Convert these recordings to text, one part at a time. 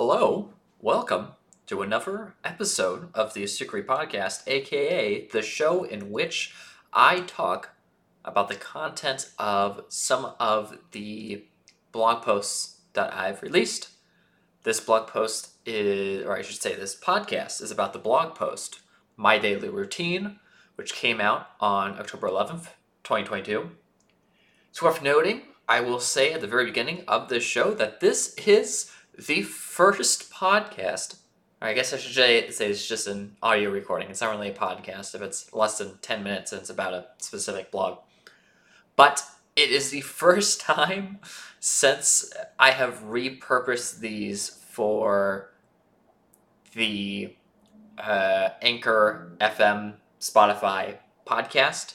Hello, welcome to another episode of the Astukari Podcast, aka the show in which I talk about the content of some of the blog posts that I've released. This blog post is, or I should say, this podcast is about the blog post, My Daily Routine, which came out on October 11th, 2022. It's worth noting, I will say at the very beginning of this show, that this is the first podcast. I guess I should say, it's just an audio recording. It's not really a podcast if it's less than 10 minutes and it's about a specific blog. But it is the first time since I have repurposed these for the uh, Anchor FM Spotify podcast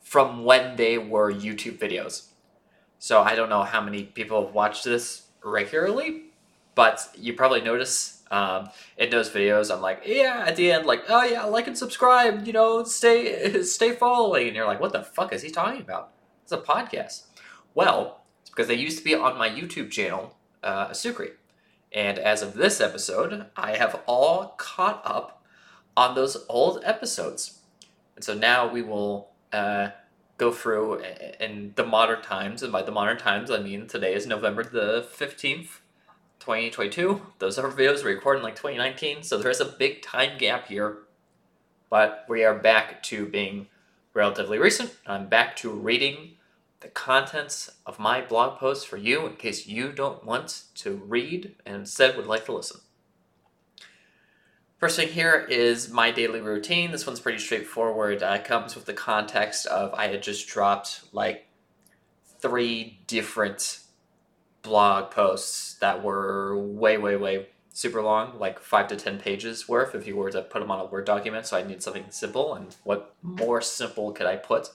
from when they were YouTube videos. So I don't know how many people have watched this regularly, but you probably notice um, in those videos, I'm like, yeah, at the end, like, oh yeah, like and subscribe, you know, stay stay following, and you're like, what the fuck is he talking about? It's a podcast. Well, it's because they used to be on my YouTube channel, uh, Astukari, and as of this episode, I have all caught up on those old episodes, and so now we will uh, go through in the modern times, and by the modern times, I mean today is November the fifteenth 2022. Those other videos were recorded in like 2019, so there is a big time gap here. But we are back to being relatively recent. I'm back to reading the contents of my blog posts for you in case you don't want to read and instead would like to listen. First thing here is my daily routine. This one's pretty straightforward. Uh, it comes with the context of I had just dropped like three different blog posts that were way, way, way super long, like five to ten pages worth if you were to put them on a Word document. So I need something simple. And what more simple could I put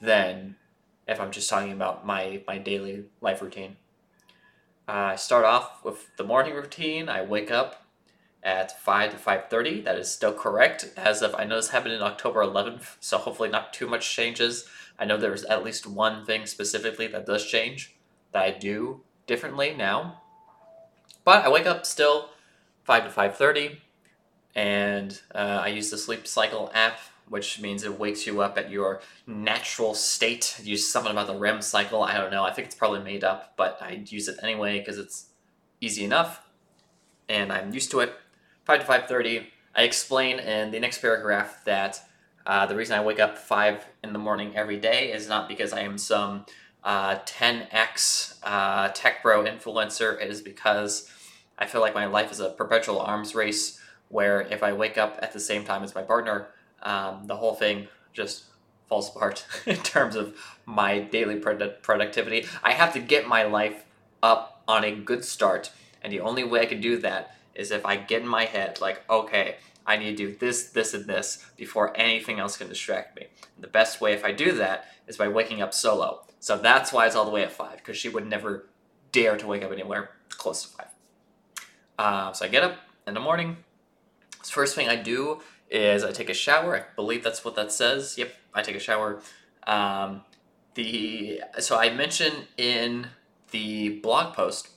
than if I'm just talking about my, my daily life routine? Uh, I start off with the morning routine. I wake up at 5 to 5.30 that is still correct as of i know this happened in october 11th so hopefully not too much changes i know there's at least one thing specifically that does change that I do differently now. But I wake up still 5 to 5.30 and uh, I use the Sleep Cycle app which means it wakes you up at your natural state. Use something about the REM cycle. I don't know. I think it's probably made up, but I use it anyway because it's easy enough, and I'm used to it. Five to five thirty. I explain in the next paragraph that uh, the reason I wake up five in the morning every day is not because I am some uh, 10x uh, tech bro influencer is because I feel like my life is a perpetual arms race where if I wake up at the same time as my partner, um, the whole thing just falls apart in terms of my daily produ- productivity. I have to get my life up on a good start, and the only way I can do that is if I get in my head, like, okay, I need to do this, this, and this before anything else can distract me. And the best way, if I do that, is by waking up solo. So that's why it's all the way at five, because she would never dare to wake up anywhere close to five. Uh, so I get up in the morning. First thing I do is I take a shower. I believe that's what that says. Yep, I take a shower. Um, the so I mentioned in the blog post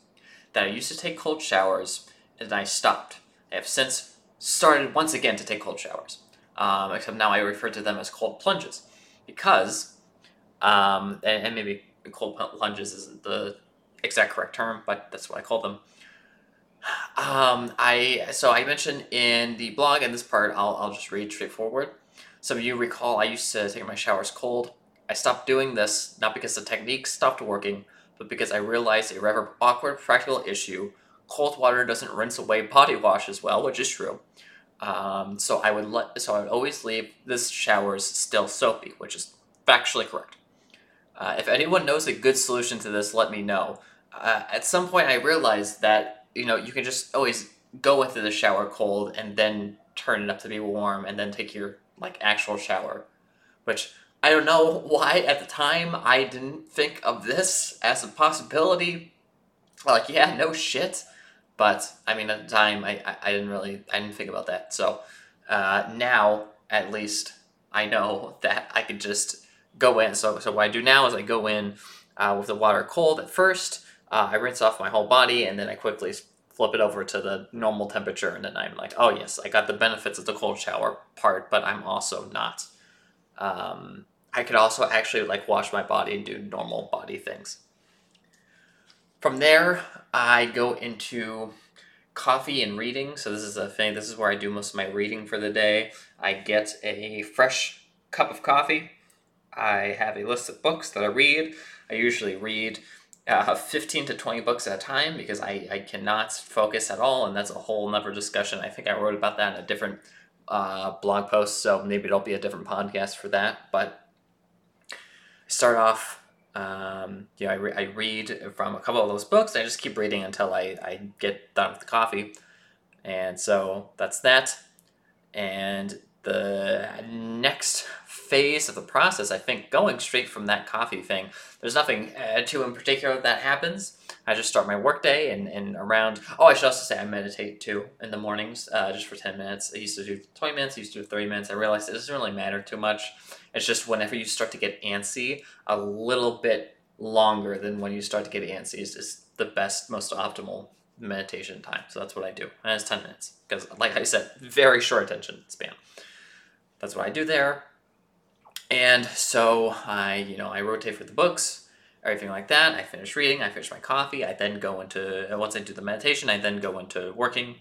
that I used to take cold showers and I stopped. I have since started once again to take cold showers, um, except now I refer to them as cold plunges because um, and, and, maybe cold plunges isn't the exact correct term, but that's what I call them. Um, I so I mentioned in the blog, and this part I'll, I'll just read straightforward. Some of you recall I used to take my showers cold. I stopped doing this not because the technique stopped working, but because I realized a rather awkward practical issue. Cold water doesn't rinse away body wash as well, which is true. Um, so I would let so I would always leave this showers still soapy, which is factually correct. Uh, if anyone knows a good solution to this, let me know. Uh, at some point, I realized that you know you can just always go into the shower cold and then turn it up to be warm and then take your like actual shower, which I don't know why at the time I didn't think of this as a possibility. Like, yeah, no shit. But I mean, at the time, I, I, I didn't really I didn't think about that. So uh, now, at least, I know that I could just go in. So, so what I do now is I go in uh, with the water cold at first. Uh, I rinse off my whole body and then I quickly flip it over to the normal temperature, and then I'm like, oh yes, I got the benefits of the cold shower part, but I'm also not. Um, I could also actually like wash my body and do normal body things. From there, I go into coffee and reading. So this is a thing. This is where I do most of my reading for the day. I get a fresh cup of coffee. I have a list of books that I read. I usually read uh, 15 to 20 books at a time because I, I cannot focus at all, and that's a whole nother discussion. I think I wrote about that in a different uh, blog post, so maybe it'll be a different podcast for that. But start off, um, you know, I, re- I read from a couple of those books. I just keep reading until I, I get done with the coffee. And so that's that. And the next phase of the process, I think, going straight from that coffee thing, there's nothing uh, too in particular that happens. I just start my workday and, and around, oh, I should also say I meditate too in the mornings, uh, just for 10 minutes. I used to do 20 minutes, I used to do 30 minutes. I realized it doesn't really matter too much. It's just whenever you start to get antsy, a little bit longer than when you start to get antsy is just the best, most optimal meditation time. So that's what I do. And it's 10 minutes because, like I said, very short attention span. That's what I do there. And so I, you know, I rotate for the books, everything like that. I finish reading, I finish my coffee. I then go into once I do the meditation, I then go into working.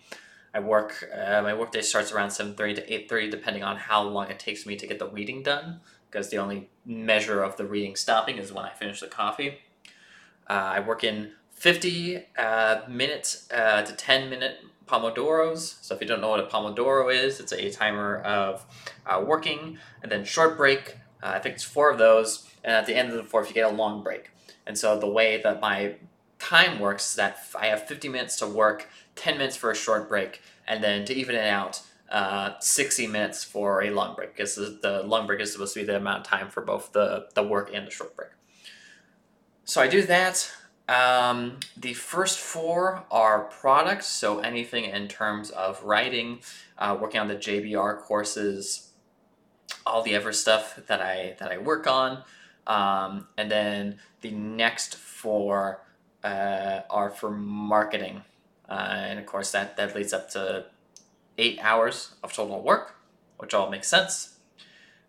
I work. Uh, my workday starts around seven thirty to eight thirty, depending on how long it takes me to get the reading done. Because the only measure of the reading stopping is when I finish the coffee. Uh, I work in fifty uh, minutes uh, to ten minute pomodoros. So if you don't know what a pomodoro is, it's a timer of uh, working and then short break. Uh, I think it's four of those, and at the end of the fourth, you get a long break. And so the way that my time works is that I have 50 minutes to work, 10 minutes for a short break, and then to even it out, uh, 60 minutes for a long break because the, long break is supposed to be the amount of time for both the, the work and the short break. So I do that. Um, the first four are products, so anything in terms of writing, uh, working on the JBR courses, all the other stuff that I that I work on, um, and then the next four uh, are for marketing, uh, and of course that that leads up to eight hours of total work, which all makes sense.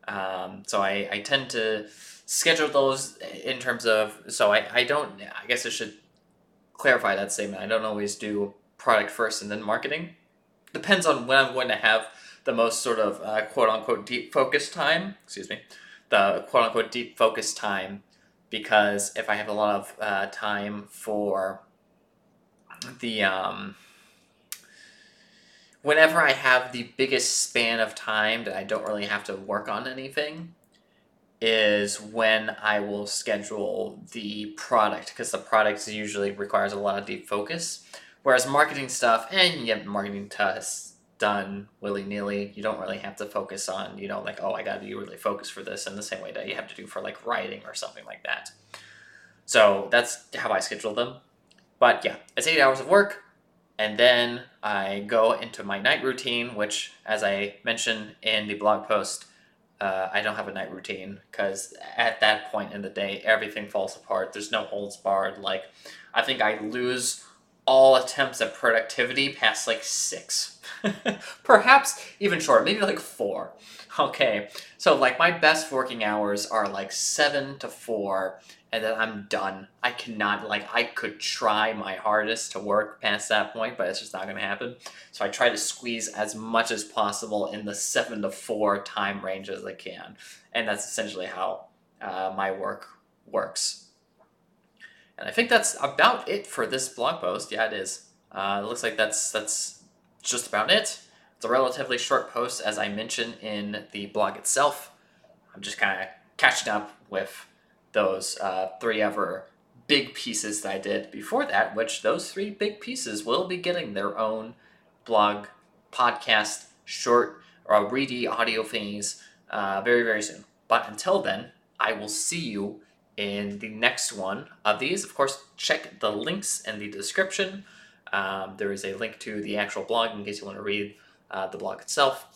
Um, so I, I tend to schedule those in terms of so I, I don't I guess I should clarify that statement. I don't always do product first and then marketing. Depends on when I'm going to have the most sort of uh, quote unquote deep focus time. Excuse me, the quote unquote deep focus time, because if I have a lot of uh, time for the um, whenever I have the biggest span of time that I don't really have to work on anything, is when I will schedule the product because the product usually requires a lot of deep focus. Whereas marketing stuff, and you get marketing tests done willy nilly. You don't really have to focus on, you know, like, oh, I got to be really focused for this in the same way that you have to do for like writing or something like that. So that's how I schedule them. But yeah, it's eight hours of work. And then I go into my night routine, which, as I mentioned in the blog post, uh, I don't have a night routine because at that point in the day, everything falls apart. There's no holds barred. Like, I think I lose all attempts at productivity past like six, perhaps even shorter, maybe like four. Okay, so like my best working hours are like seven to four, and then I'm done. I cannot, like, I could try my hardest to work past that point, but it's just not gonna happen. So I try to squeeze as much as possible in the seven to four time range as I can. And that's essentially how uh, my work works. And I think that's about it for this blog post. Yeah, it is. Uh, it looks like that's that's just about it. It's a relatively short post, as I mentioned in the blog itself. I'm just kind of catching up with those uh, three ever big pieces that I did before that, which those three big pieces will be getting their own blog, podcast, short, or reedy audio things uh, very, very soon. But until then, I will see you in the next one of these. Of course, check the links in the description. Um, there is a link to the actual blog in case you want to read uh, the blog itself,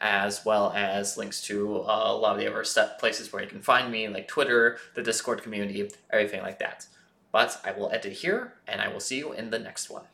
as well as links to uh, a lot of the other step places where you can find me, like Twitter, the Discord community, everything like that. But I will end it here, and I will see you in the next one.